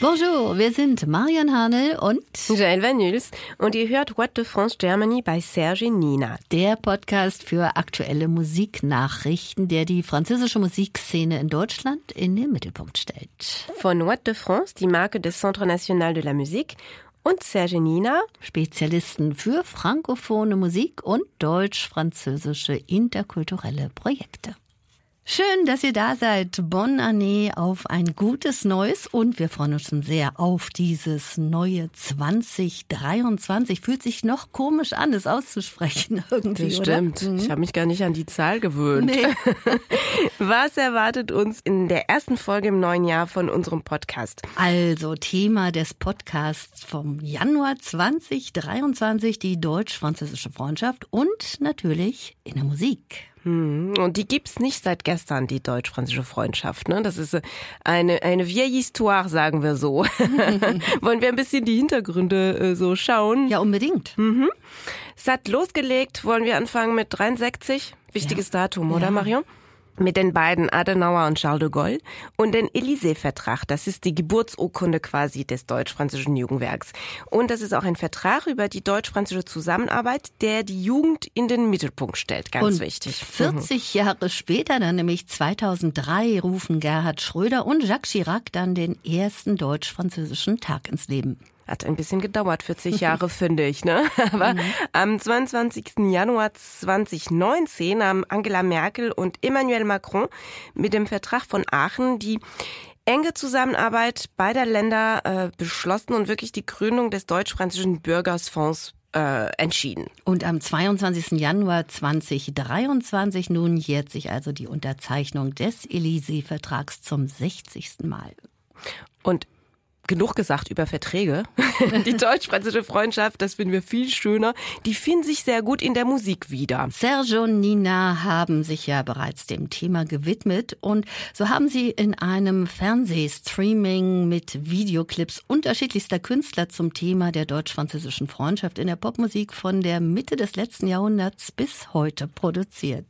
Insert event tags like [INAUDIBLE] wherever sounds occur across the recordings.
Bonjour, wir sind Marian Hanel und Jael Vanüls und ihr hört What the France Germany bei Serge Nina. Der Podcast für aktuelle Musiknachrichten, der die französische Musikszene in Deutschland in den Mittelpunkt stellt. Von What the France, die Marke des Centre National de la Musique und Serge Nina, Spezialisten für frankophone Musik und deutsch-französische interkulturelle Projekte. Schön, dass ihr da seid. Bonne année auf ein gutes Neues und wir freuen uns schon sehr auf dieses neue 2023. Fühlt sich noch komisch an, es auszusprechen [LAUGHS] irgendwie. Das stimmt. Oder? Ich habe mich gar nicht an die Zahl gewöhnt. Nee. [LAUGHS] Was erwartet uns in der ersten Folge im neuen Jahr von unserem Podcast? Also Thema des Podcasts vom Januar 2023, die deutsch-französische Freundschaft und natürlich in der Musik. Hm, und die gibt's nicht seit gestern, die deutsch-französische Freundschaft. Ne? Das ist eine, eine vieille histoire, sagen wir so. [LAUGHS] Wollen wir ein bisschen die Hintergründe äh, so schauen? Ja, unbedingt. Mhm. Es hat losgelegt, wollen wir anfangen mit 63? Wichtiges ja. Datum, oder ja. Marion? Mit den beiden Adenauer und Charles de Gaulle und den Élysée-Vertrag. Das ist die Geburtsurkunde quasi des deutsch-französischen Jugendwerks. Und das ist auch ein Vertrag über die deutsch-französische Zusammenarbeit, der die Jugend in den Mittelpunkt stellt. Ganz und wichtig. 40 mhm. Jahre später, dann nämlich 2003, rufen Gerhard Schröder und Jacques Chirac dann den ersten deutsch-französischen Tag ins Leben. Hat ein bisschen gedauert, 40 Jahre, [LAUGHS] finde ich. Ne? [LAUGHS] Aber mhm. am 22. Januar 2019 haben Angela Merkel und Emmanuel Macron mit dem Vertrag von Aachen die enge Zusammenarbeit beider Länder äh, beschlossen und wirklich die Gründung des deutsch-französischen Bürgersfonds äh, entschieden. Und am 22. Januar 2023 nun jährt sich also die Unterzeichnung des Élysée-Vertrags zum 60. Mal. Und genug gesagt über Verträge. [LAUGHS] Die deutsch-französische Freundschaft, das finden wir viel schöner. Die finden sich sehr gut in der Musik wieder. Sergio und Nina haben sich ja bereits dem Thema gewidmet und so haben sie in einem Fernsehstreaming mit Videoclips unterschiedlichster Künstler zum Thema der deutsch-französischen Freundschaft in der Popmusik von der Mitte des letzten Jahrhunderts bis heute produziert.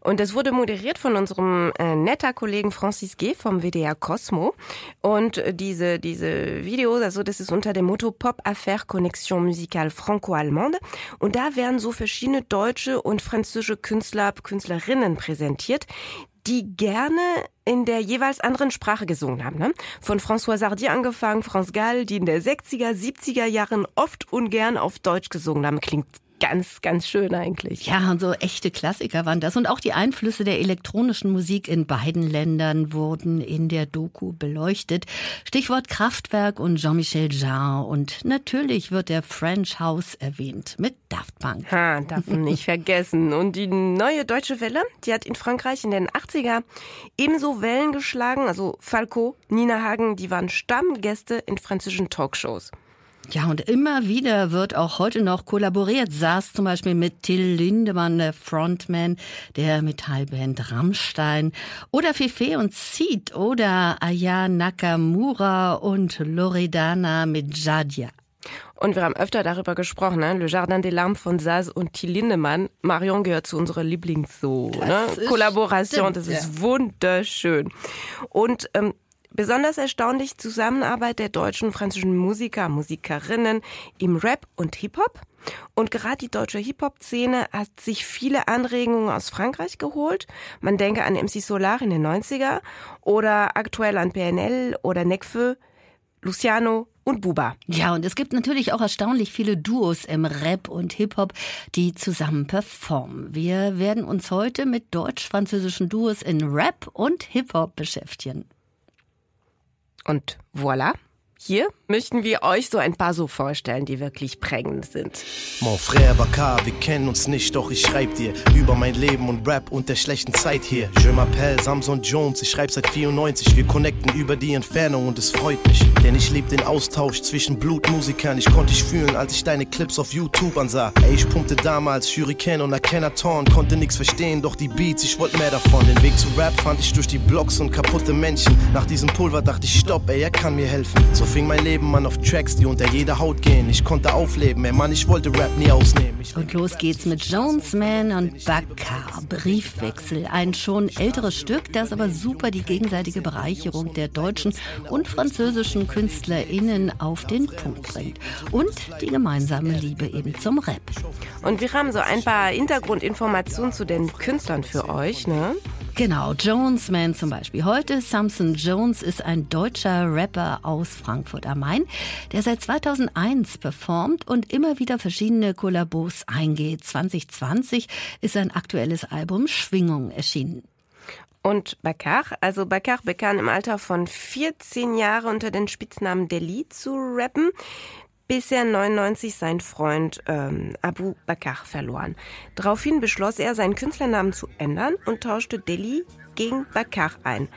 Und es wurde moderiert von unserem äh, netter Kollegen Francis G. vom WDR Cosmo. Und äh, diese, diese Videos, also das ist unter dem Motto Pop Affaire Connexion Musicale Franco-Allemande. Und da werden so verschiedene deutsche und französische Künstler, Künstlerinnen präsentiert, die gerne in der jeweils anderen Sprache gesungen haben. Ne? Von François Sardi angefangen, France Gall, die in der 60er, 70er Jahren oft ungern auf Deutsch gesungen haben. Klingt ganz, ganz schön eigentlich. Ja, und so echte Klassiker waren das. Und auch die Einflüsse der elektronischen Musik in beiden Ländern wurden in der Doku beleuchtet. Stichwort Kraftwerk und Jean-Michel Jarre. Und natürlich wird der French House erwähnt mit Daft Punk. Ha, darf man nicht vergessen. Und die neue deutsche Welle, die hat in Frankreich in den 80er ebenso Wellen geschlagen. Also Falco, Nina Hagen, die waren Stammgäste in französischen Talkshows. Ja, und immer wieder wird auch heute noch kollaboriert. Saß zum Beispiel mit Till Lindemann, der Frontman der Metallband Rammstein. Oder Fefe und Seed. Oder Aya Nakamura und Loredana mit Jadia. Und wir haben öfter darüber gesprochen, ne? Le Jardin des Larmes von Saz und Till Lindemann. Marion gehört zu unserer Lieblings so, ne? Kollaboration, stimmt, das ist ja. wunderschön. Und ähm, Besonders erstaunlich Zusammenarbeit der deutschen und französischen Musiker, Musikerinnen im Rap und Hip-Hop. Und gerade die deutsche Hip-Hop-Szene hat sich viele Anregungen aus Frankreich geholt. Man denke an MC Solar in den 90er oder aktuell an PNL oder Nekfeu, Luciano und Buba. Ja, und es gibt natürlich auch erstaunlich viele Duos im Rap und Hip-Hop, die zusammen performen. Wir werden uns heute mit deutsch-französischen Duos in Rap und Hip-Hop beschäftigen. Und voilà, hier möchten wir euch so ein paar so vorstellen, die wirklich prägend sind. Mon frère Bakar, wir kennen uns nicht, doch ich schreib dir über mein Leben und Rap und der schlechten Zeit hier. Je m'appelle Samson Jones, ich schreib seit 94. Wir connecten über die Entfernung und es freut mich, denn ich lieb den Austausch zwischen Blutmusikern. Ich konnte dich fühlen, als ich deine Clips auf YouTube ansah. Ey, ich pumpte damals Hurricane und Akhenaton, konnte nix verstehen, doch die Beats, ich wollte mehr davon. Den Weg zu Rap fand ich durch die Blogs und kaputte Menschen. Nach diesem Pulver dachte ich, stopp, ey, er kann mir helfen. So So fing mein Leben an auf Tracks, die unter jeder Haut gehen. Ich konnte aufleben, ey Mann, ich wollte Rap nie ausnehmen. Ich und los geht's mit Jones Man und Bakar. Briefwechsel. Ein schon älteres Stück, das aber super die gegenseitige Bereicherung der deutschen und französischen KünstlerInnen auf den Punkt bringt. Und die gemeinsame Liebe eben zum Rap. Und wir haben so ein paar Hintergrundinformationen zu den Künstlern für euch, ne? Genau, Jones Man zum Beispiel. Heute Samson Jones ist ein deutscher Rapper aus Frankfurt am Main, der seit 2001 performt und immer wieder verschiedene Kollabos eingeht. 2020 ist sein aktuelles Album Schwingung erschienen. Und Bakar, also Bakar begann im Alter von 14 Jahren unter den Spitznamen Deli zu rappen bis er 99 seinen Freund ähm, Abu Bakr verloren. Daraufhin beschloss er, seinen Künstlernamen zu ändern und tauschte Delhi gegen Bakr ein.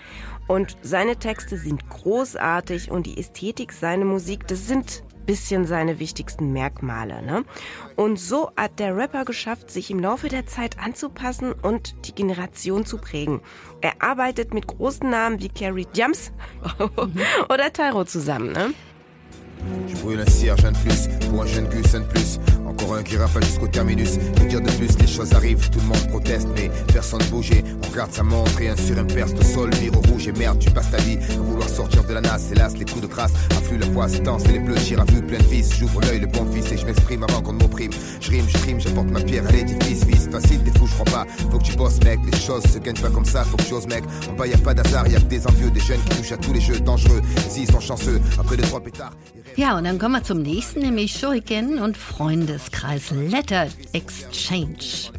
Und seine Texte sind großartig und die Ästhetik seiner Musik, das sind bisschen seine wichtigsten Merkmale. Ne? Und so hat der Rapper geschafft, sich im Laufe der Zeit anzupassen und die Generation zu prägen. Er arbeitet mit großen Namen wie Carrie Jumps [LAUGHS] oder Tyro zusammen. Ne? Je brûle un cierge, un de plus, pour un jeune gus, un de plus. Encore un qui rafale jusqu'au terminus. Que dire de plus, les choses arrivent, tout le monde proteste, mais personne bougeait. On regarde sa montre et un sur un perce de sol, vire au rouge et merde, tu passes ta vie à vouloir sortir de la nasse. Hélas, les coups de crasse affluent la poisse, danse et les bleus à vue plein de vis. J'ouvre l'œil, le bon fils, et je m'exprime avant qu'on m'opprime. Je rime, je rime, j'apporte ma pierre à l'édifice, fils. Facile, t'es fou, je crois pas. Faut que tu bosses, mec, les choses se gagnent pas comme ça, faut que tu oses, mec. En bas, y a pas d'hasard, y a que des envieux, des jeunes qui touchent à tous les jeux dangereux. S'ils sont chanceux, après deux, trois pétards. Ja, und dann kommen wir zum nächsten, nämlich Shuriken und Freundeskreis Letter Exchange.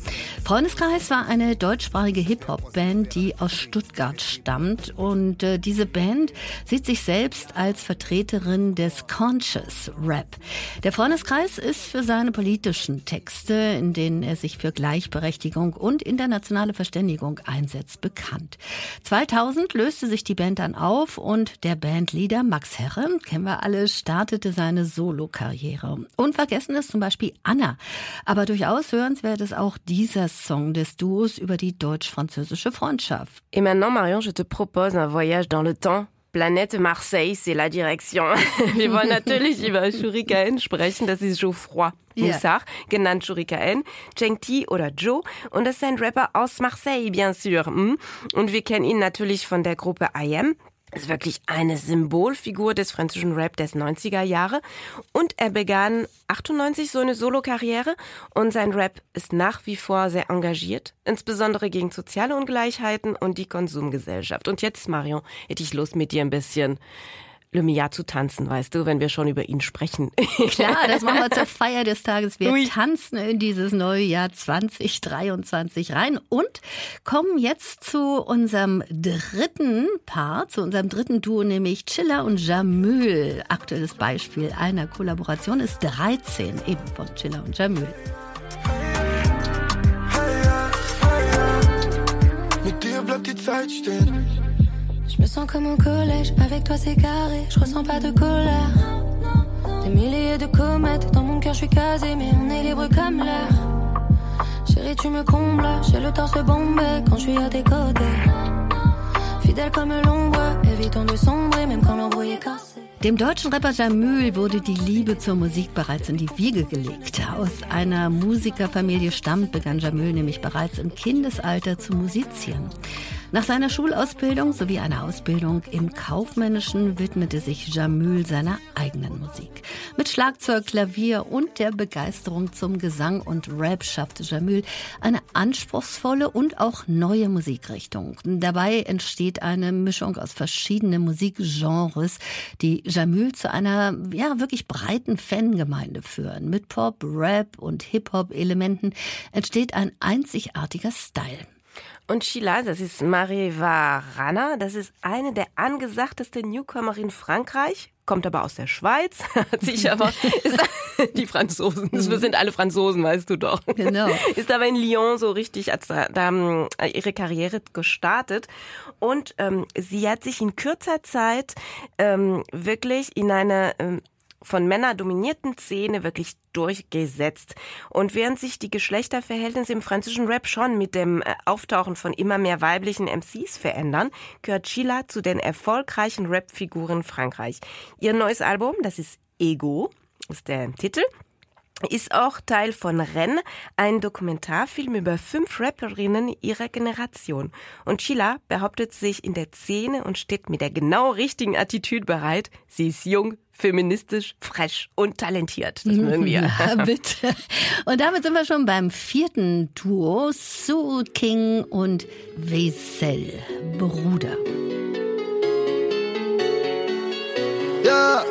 Freundeskreis war eine deutschsprachige Hip-Hop-Band, die aus Stuttgart stammt. Und äh, diese Band sieht sich selbst als Vertreterin des Conscious Rap. Der Freundeskreis ist für seine politischen Texte, in denen er sich für Gleichberechtigung und internationale Verständigung einsetzt, bekannt. 2000 löste sich die Band dann auf und der Bandleader Max Herre, kennen wir alle, startete seine Solokarriere. Unvergessen ist zum Beispiel Anna. Aber durchaus hörenswert ist auch dieser Song des Duos über die deutsch-französische Freundschaft. Et maintenant, Marion, je te propose un voyage dans le temps. Planète Marseille, c'est la direction. [LAUGHS] Wir wollen natürlich über Shurikaen sprechen. Das ist Geoffroy Moussard, yeah. genannt Shurikaen, Cheng Ti oder Joe. Und das ist ein Rapper aus Marseille, bien sûr. Hm? Und wir kennen ihn natürlich von der Gruppe IM ist wirklich eine Symbolfigur des französischen Rap des 90er Jahre. Und er begann 98 so eine Solokarriere und sein Rap ist nach wie vor sehr engagiert, insbesondere gegen soziale Ungleichheiten und die Konsumgesellschaft. Und jetzt, Marion, hätte ich Lust mit dir ein bisschen Le Mia zu tanzen, weißt du, wenn wir schon über ihn sprechen. [LAUGHS] Klar, das machen wir zur Feier des Tages. Wir Ui. tanzen in dieses neue Jahr 2023 rein und kommen jetzt zu unserem dritten Paar, zu unserem dritten Duo, nämlich Chilla und Jamül. Aktuelles Beispiel einer Kollaboration ist 13, eben von Chilla und Jamül. Mit dir bleibt die Zeit stehen. Je me sens comme au collège, avec toi c'est carré, je ressens pas de colère. Des milliers de comètes, dans mon cœur je suis casé, mais on est libre comme l'air. Chérie, tu me combles, j'ai le torse bombé quand je suis à tes côtés. Fidèle comme l'ombre, évitons de sombrer, même quand l'embrouille est cassé. Dem deutschen Rapper Jamül wurde die Liebe zur Musik bereits in die Wiege gelegt. Aus einer Musikerfamilie stammt, begann Jamül nämlich bereits im Kindesalter zu musizieren. Nach seiner Schulausbildung sowie einer Ausbildung im Kaufmännischen widmete sich Jamül seiner eigenen Musik. Mit Schlagzeug, Klavier und der Begeisterung zum Gesang und Rap schaffte Jamül eine anspruchsvolle und auch neue Musikrichtung. Dabei entsteht eine Mischung aus verschiedenen Musikgenres, die Jamül zu einer ja wirklich breiten Fangemeinde führen. Mit Pop, Rap und Hip-Hop-Elementen entsteht ein einzigartiger Style. Und Sheila, das ist Mariva Rana, das ist eine der angesagtesten Newcomer in Frankreich, kommt aber aus der Schweiz, [LAUGHS] hat sich aber, [LAUGHS] ist [LAUGHS] die Franzosen, wir sind alle Franzosen, weißt du doch. Genau. Ist aber in Lyon so richtig als da, da äh, ihre Karriere gestartet und ähm, sie hat sich in kürzer Zeit ähm, wirklich in eine ähm, von Männern dominierten Szene wirklich durchgesetzt. Und während sich die Geschlechterverhältnisse im französischen Rap schon mit dem äh, Auftauchen von immer mehr weiblichen MCs verändern, gehört Sheila zu den erfolgreichen Rap-Figuren Frankreich. Ihr neues Album, das ist Ego, ist der Titel ist auch Teil von Rennes, ein Dokumentarfilm über fünf Rapperinnen ihrer Generation. Und Sheila behauptet sich in der Szene und steht mit der genau richtigen Attitüde bereit. Sie ist jung, feministisch, fresh und talentiert. Das mögen [LAUGHS] wir. Ja, bitte. Und damit sind wir schon beim vierten Duo, Soul King und Wesel, Bruder. Ja,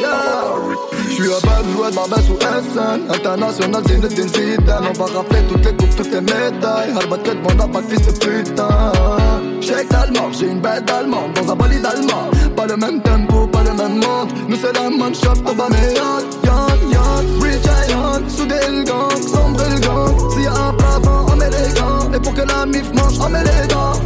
ja. Je suis à Bad ma baisse ou SN International, Zidane On va rafler toutes les coupes, toutes les médailles. Harbat tête, mon pas de fils de putain. Check allemand, j'ai une bête allemande Dans un bolide allemand. Pas le même tempo, pas le même monde. Nous c'est la man shop, Aubameyang. Young, young, rich giant Soudé le gang, sombre le gang S'il y a un plafond, on met les gants. Et pour que la mif mange, on met les. Mhm,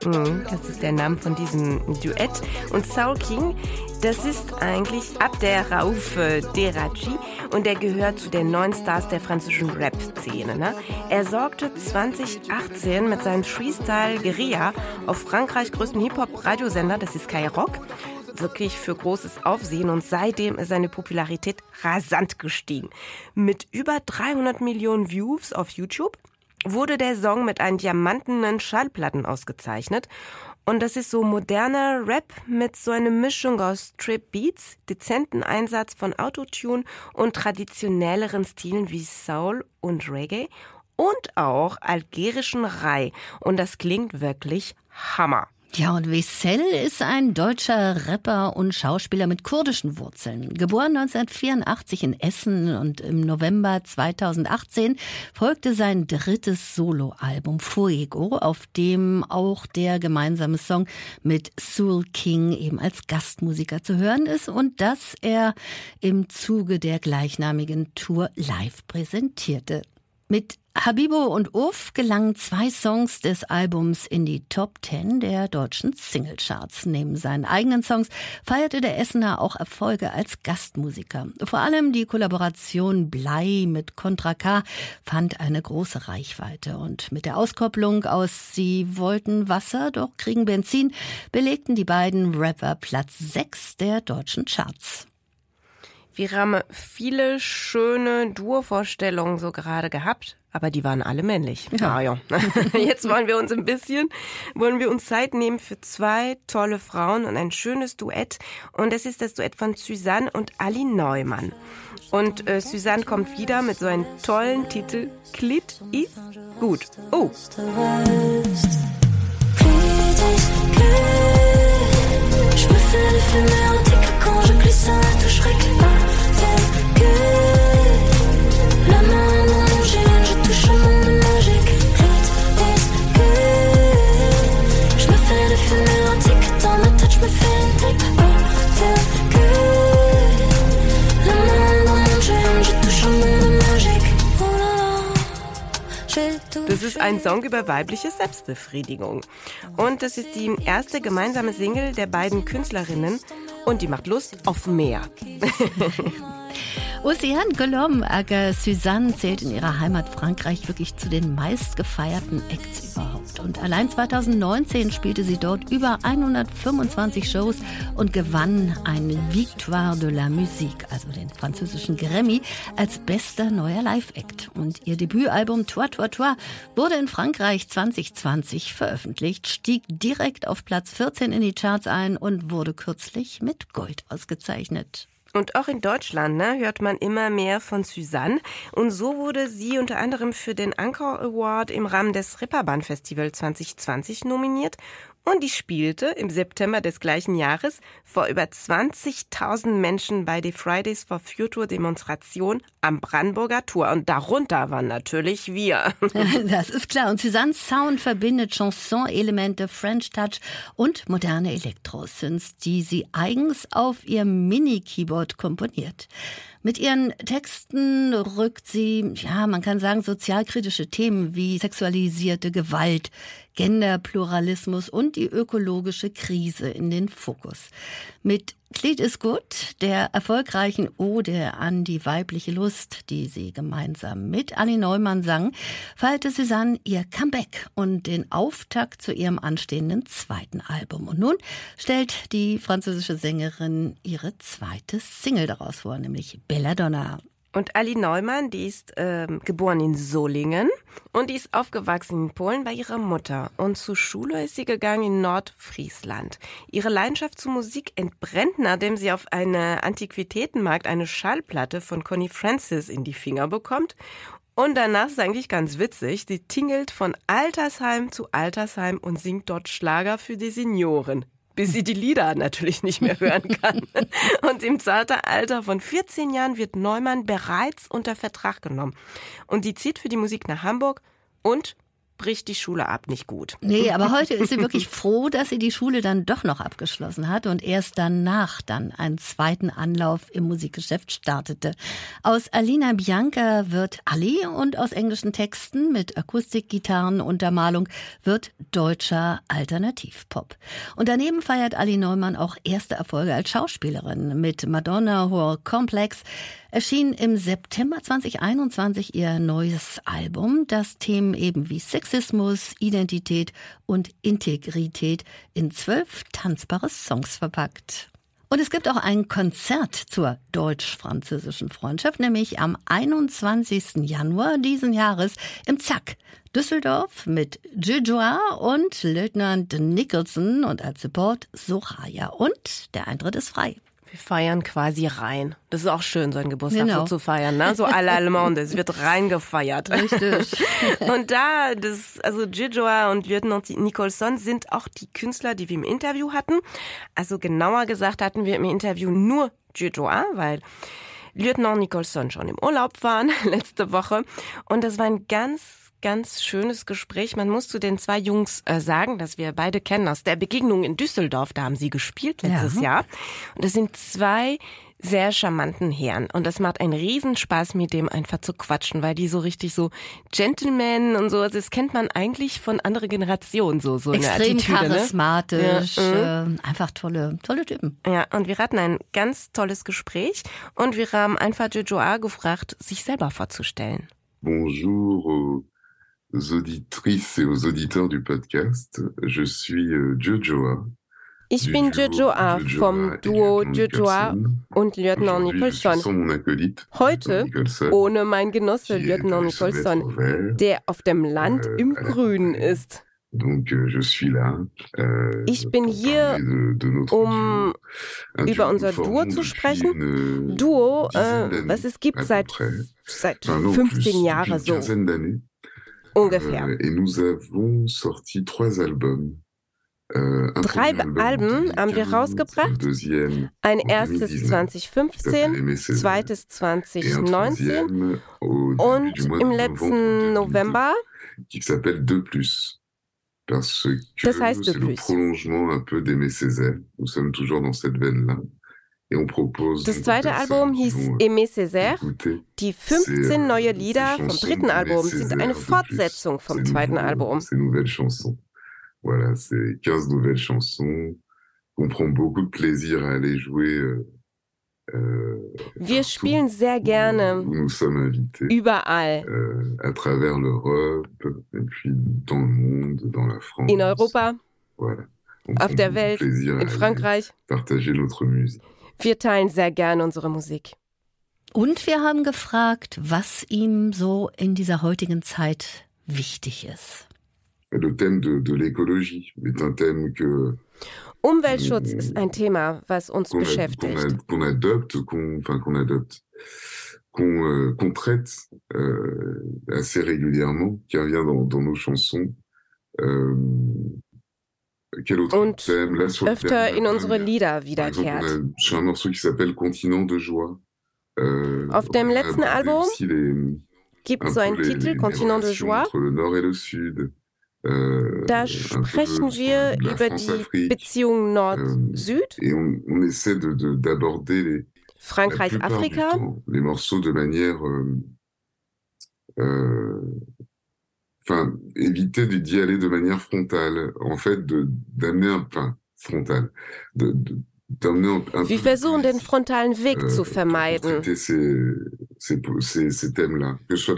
das ist der Name von diesem Duett. Und Soul King, das ist eigentlich Abder Raouf äh, Derachi und er gehört zu den neuen Stars der französischen Rap-Szene. Ne? Er sorgte 2018 mit seinem Freestyle Guerilla auf Frankreichs größten Hip-Hop-Radiosender, das ist Skyrock, wirklich für großes Aufsehen und seitdem ist seine Popularität rasant gestiegen. Mit über 300 Millionen Views auf YouTube wurde der Song mit einem diamantenen Schallplatten ausgezeichnet. Und das ist so moderner Rap mit so einer Mischung aus Trip Beats, dezenten Einsatz von Autotune und traditionelleren Stilen wie Soul und Reggae und auch algerischen Rai. Und das klingt wirklich Hammer. Ja, und Wessel ist ein deutscher Rapper und Schauspieler mit kurdischen Wurzeln. Geboren 1984 in Essen und im November 2018 folgte sein drittes Soloalbum Fuego, auf dem auch der gemeinsame Song mit Soul King eben als Gastmusiker zu hören ist und das er im Zuge der gleichnamigen Tour live präsentierte. Mit Habibo und Uff gelangen zwei Songs des Albums in die Top Ten der deutschen Singlecharts. Neben seinen eigenen Songs feierte der Essener auch Erfolge als Gastmusiker. Vor allem die Kollaboration Blei mit Contra K fand eine große Reichweite. Und mit der Auskopplung aus Sie wollten Wasser, doch kriegen Benzin, belegten die beiden Rapper Platz 6 der deutschen Charts. Wir haben viele schöne Duo-Vorstellungen so gerade gehabt, aber die waren alle männlich. Ja. Ah, ja. [LAUGHS] Jetzt wollen wir uns ein bisschen, wollen wir uns Zeit nehmen für zwei tolle Frauen und ein schönes Duett. Und es ist das Duett von Suzanne und Ali Neumann. Und äh, Suzanne kommt wieder mit so einem tollen Titel Klit ist gut. Oh. Je me fais les fumées quand je glisse sur la touche réclame Avec que la main dans mon je touche au monde magique Let's que Je me fais les fumées antiques dans ma tête, je me fais Das ist ein Song über weibliche Selbstbefriedigung. Und das ist die erste gemeinsame Single der beiden Künstlerinnen und die macht Lust auf mehr. [LAUGHS] Colom, aga Suzanne zählt in ihrer Heimat Frankreich wirklich zu den meistgefeierten Acts überhaupt. Und allein 2019 spielte sie dort über 125 Shows und gewann eine Victoire de la Musique, also den französischen Grammy, als bester neuer Live-Act. Und ihr Debütalbum Toi Toi Toi wurde in Frankreich 2020 veröffentlicht, stieg direkt auf Platz 14 in die Charts ein und wurde kürzlich mit Gold ausgezeichnet. Und auch in Deutschland ne, hört man immer mehr von Suzanne. Und so wurde sie unter anderem für den Anchor Award im Rahmen des Ripperbahn Festival 2020 nominiert und die spielte im September des gleichen Jahres vor über 20.000 Menschen bei der Fridays for Future Demonstration am Brandenburger Tor. Und darunter waren natürlich wir. [LAUGHS] Das ist klar. Und Suzanne's Sound verbindet Chanson-Elemente, French Touch und moderne Elektrosynths, die sie eigens auf ihr Mini-Keyboard komponiert. Mit ihren Texten rückt sie, ja, man kann sagen, sozialkritische Themen wie sexualisierte Gewalt, Genderpluralismus und die ökologische Krise in den Fokus. Mit Lied ist gut, der erfolgreichen Ode an die weibliche Lust, die sie gemeinsam mit Ali Neumann sang, feierte Suzanne ihr Comeback und den Auftakt zu ihrem anstehenden zweiten Album. Und nun stellt die französische Sängerin ihre zweite Single daraus vor, nämlich Belladonna. Und Ali Neumann, die ist ähm, geboren in Solingen und die ist aufgewachsen in Polen bei ihrer Mutter. Und zur Schule ist sie gegangen in Nordfriesland. Ihre Leidenschaft zur Musik entbrennt, nachdem sie auf einem Antiquitätenmarkt eine Schallplatte von Connie Francis in die Finger bekommt. Und danach ist eigentlich ganz witzig. Sie tingelt von Altersheim zu Altersheim und singt dort Schlager für die Senioren bis sie die Lieder natürlich nicht mehr hören kann. [LAUGHS] Und im zarten Alter von 14 Jahren wird Neumann bereits unter Vertrag genommen. Und die zieht für die Musik nach Hamburg und bricht die Schule ab, nicht gut. Nee, aber heute ist sie wirklich [LAUGHS] froh, dass sie die Schule dann doch noch abgeschlossen hat und erst danach dann einen zweiten Anlauf im Musikgeschäft startete. Aus Alina Bianca wird Ali und aus englischen Texten mit Akustikgitarren Untermalung wird deutscher Alternativpop. Und daneben feiert Ali Neumann auch erste Erfolge als Schauspielerin mit Madonna Horror Complex erschien im September 2021 ihr neues Album, das Themen eben wie Sexismus, Identität und Integrität in zwölf tanzbare Songs verpackt. Und es gibt auch ein Konzert zur deutsch-französischen Freundschaft, nämlich am 21. Januar diesen Jahres im Zack, Düsseldorf mit Jujoa und Leutnant Nicholson und als Support Sochaya. Und der Eintritt ist frei. Wir feiern quasi rein. Das ist auch schön, so ein Geburtstag genau. so zu feiern, ne? So à l'allemande. es wird reingefeiert. Richtig. [LAUGHS] und da, das, also Gijoa und Lieutenant Nicholson sind auch die Künstler, die wir im Interview hatten. Also genauer gesagt hatten wir im Interview nur Gijoa, weil Lieutenant Nicholson schon im Urlaub waren [LAUGHS] letzte Woche. Und das war ein ganz ganz schönes Gespräch. Man muss zu den zwei Jungs äh, sagen, dass wir beide kennen aus der Begegnung in Düsseldorf. Da haben sie gespielt letztes ja. Jahr. Und das sind zwei sehr charmanten Herren. Und das macht einen Riesenspaß, mit dem einfach zu quatschen, weil die so richtig so Gentlemen und so, also das kennt man eigentlich von anderer Generation, so, so Extrem eine Attitüde, ne? charismatisch, ja. äh, einfach tolle, tolle Typen. Ja, und wir hatten ein ganz tolles Gespräch und wir haben einfach Jojo A gefragt, sich selber vorzustellen. Bonjour aux auditrices et aux auditeurs du podcast. Je suis euh, Jojoa. Ich bin Jojoa vom Duo Jojoa und Lieutenant Nicholson. Heute ohne mein Genosse Lieutenant Nicholson, der auf dem Land euh, im Grünen ist. Donc, je suis là, euh, ich bin hier, um über unser Duo zu sprechen. Duo, äh, was es gibt seit, seit 15 Jahren so. Ungefähr. Et nous avons sorti trois albums. Euh, Drei Alben haben wir rausgebracht. Ein erstes 2015, zweites 2019 und im letzten November. das heißt c'est le prolongement un peu d'Aimé Césaire. Nous sommes toujours dans cette veine-là. Das zweite Album hieß Aimé Césaire. Die 15 neue Lieder vom dritten Album sind eine Fortsetzung vom zweiten Album. Voilà, c'est 15 nouvelles chansons. On prend beaucoup de plaisir à aller jouer. Euh, euh, Wir spielen sehr gerne überall. Euh. In Europa. Auf der Welt, in Frankreich. Wir teilen sehr gern unsere Musik. Und wir haben gefragt, was ihm so in dieser heutigen Zeit wichtig ist. Le thème de, de l'écologie est un thème que Umweltschutz ist ein Thema, was uns qu beschäftigt. Qu'on adopte, qu'on enfin, qu adopte, qu'on euh, qu traite euh, assez régulièrement, qui revient dans, dans nos chansons. Euh, und öfter in unsere Lieder wiederkehrt. Euh, Auf dem letzten Album gibt es so einen Titel, Continent de Joie. Euh, da sprechen wir über die Beziehung Nord-Süd. Frankreich-Afrika. Les morceaux de manière euh, enfin, éviter d'y aller de manière frontale, en fait, d'amener un, enfin, frontal, de, de, Wir versuchen den frontalen Weg zu vermeiden.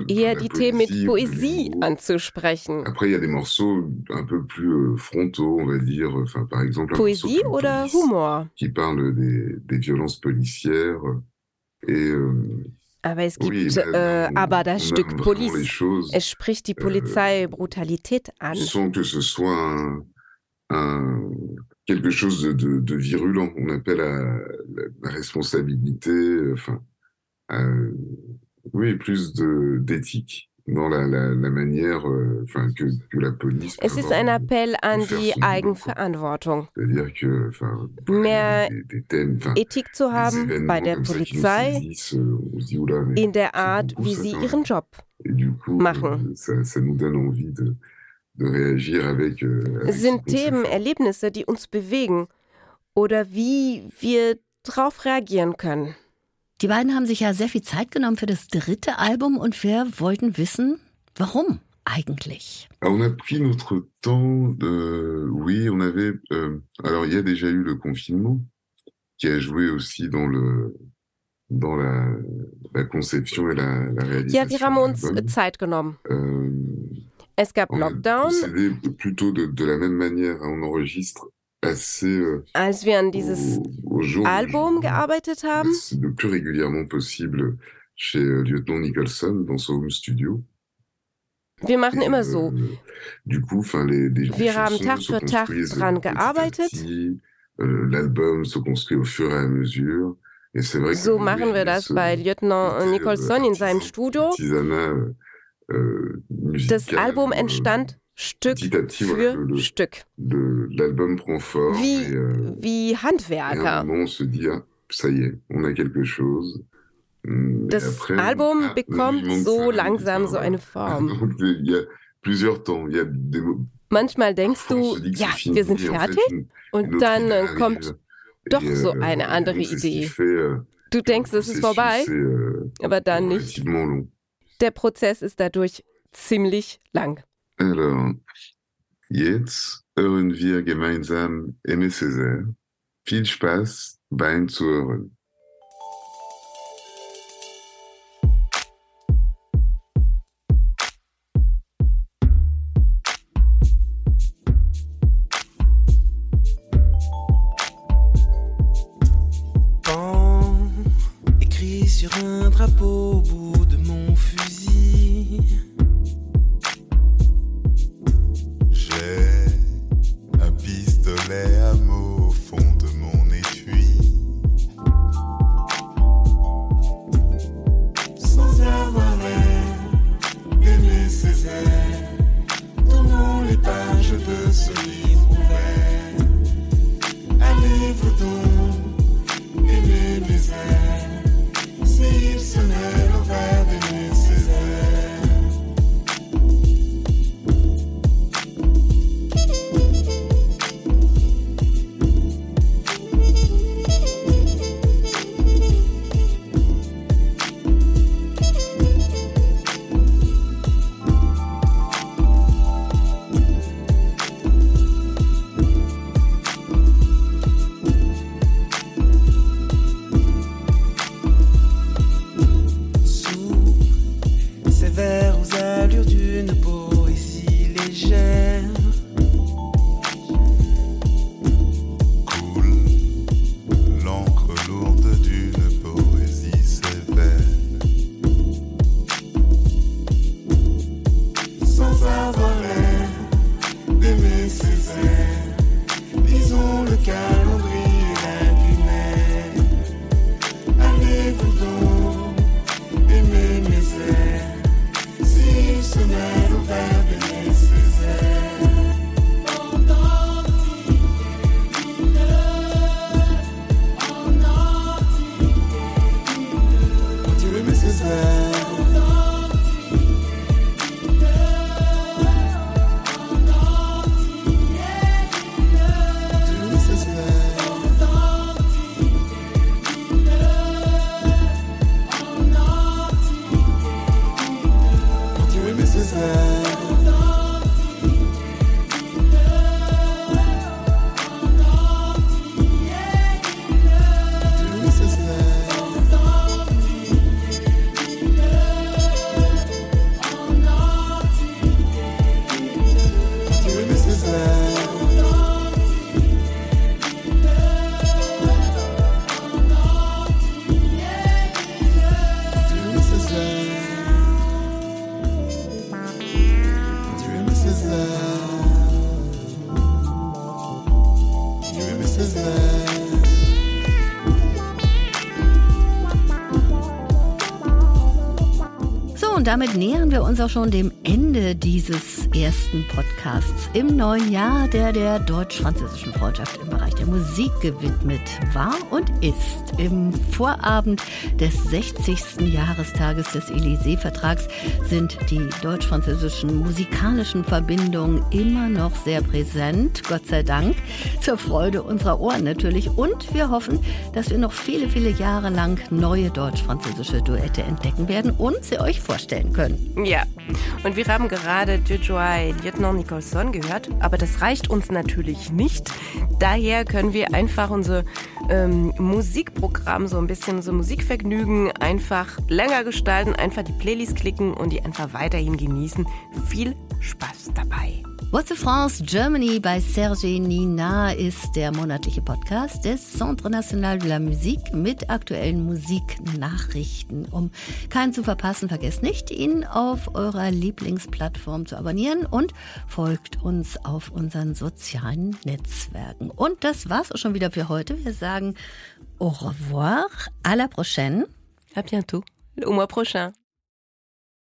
Eher die Themen mit Poesie anzusprechen. Poésie oder Humor? Qui parle des, des violences policières et aber es gibt oui, äh, aber das Stück Police. Es spricht die Polizeibrutalität euh, an. Sans que ce soit un, un, quelque chose de, de, de, virulent. On appelle la, la responsabilité, enfin, euh, oui, plus d'éthique. Euh. Es ist ein Appell an die Eigenverantwortung. Mehr Ethik zu haben bei der Polizei oula, in der Art, wie sie ihren Job machen. Euh, sind Themen, Erlebnisse, die uns bewegen oder wie wir darauf reagieren können. Die beiden haben sich ja sehr viel Zeit genommen für das dritte Album und wir wollten wissen, warum eigentlich On a pris notre temps. De... Oui, on avait. Euh... Alors, il y a déjà eu le confinement qui a joué aussi dans le dans la, la conception et la, la réalisation. Ja, wir haben uns Zeit genommen. Euh... Es gab Lockdown. On plutôt de, de la même manière. On enregistre euh, Als wir an dieses Album gearbeitet haben, le plus régulièrement possible chez euh, Lieutenant Nicholson dans son home studio. Wir machen immer so. Euh, wir haben Tag für Tag dran gearbeitet. Euh, so machen wir das bei Lieutenant Nicholson in seinem Studio. Das Album entstand Stück für le, Stück. L'album prend forme. Wie, et, euh, wie Handwerker. Et se dit, ah, ça y est, on a quelque chose. Mm, das après, Album ah, bekommt so langsam so eine Form. [LAUGHS] Il y a plusieurs temps. Il y a des, Manchmal denkst du, ja, wir sind fertig. Und dann äh, kommt doch so euh, eine andere Idee. Euh, du denkst, es ist vorbei, aber dann nicht. Der Prozess ist dadurch ziemlich lang. Also, jetzt hören wir gemeinsam Aimé Césaire. Viel Spaß beim Zuhören. Bon, sur un drapeau. acelera o verbo. Damit nähern wir uns auch schon dem Ende dieses ersten Podcasts im neuen Jahr, der der deutsch-französischen Freundschaft im Bereich der Musik gewidmet war und ist. Im Vorabend des 60. Jahrestages des Élysée-Vertrags sind die deutsch-französischen musikalischen Verbindungen immer noch sehr präsent, Gott sei Dank, zur Freude unserer Ohren natürlich. Und wir hoffen, dass wir noch viele, viele Jahre lang neue deutsch-französische Duette entdecken werden und sie euch vorstellen können. Ja, und wir haben gerade Jojoy Lieutenant Nicholson gehört, aber das reicht uns natürlich nicht. Daher können wir einfach unser ähm, Musikprogramm, so ein bisschen so Musikvergnügen einfach länger gestalten, einfach die Playlist klicken und die einfach weiterhin genießen. Viel Spaß dabei. What's the France Germany bei Serge Nina ist der monatliche Podcast des Centre National de la Musique mit aktuellen Musiknachrichten. Um keinen zu verpassen, vergesst nicht, ihn auf eurer Lieblingsplattform zu abonnieren und folgt uns auf unseren sozialen Netzwerken. Und das war's auch schon wieder für heute. Wir sagen au revoir, à la prochaine. À bientôt, au mois prochain.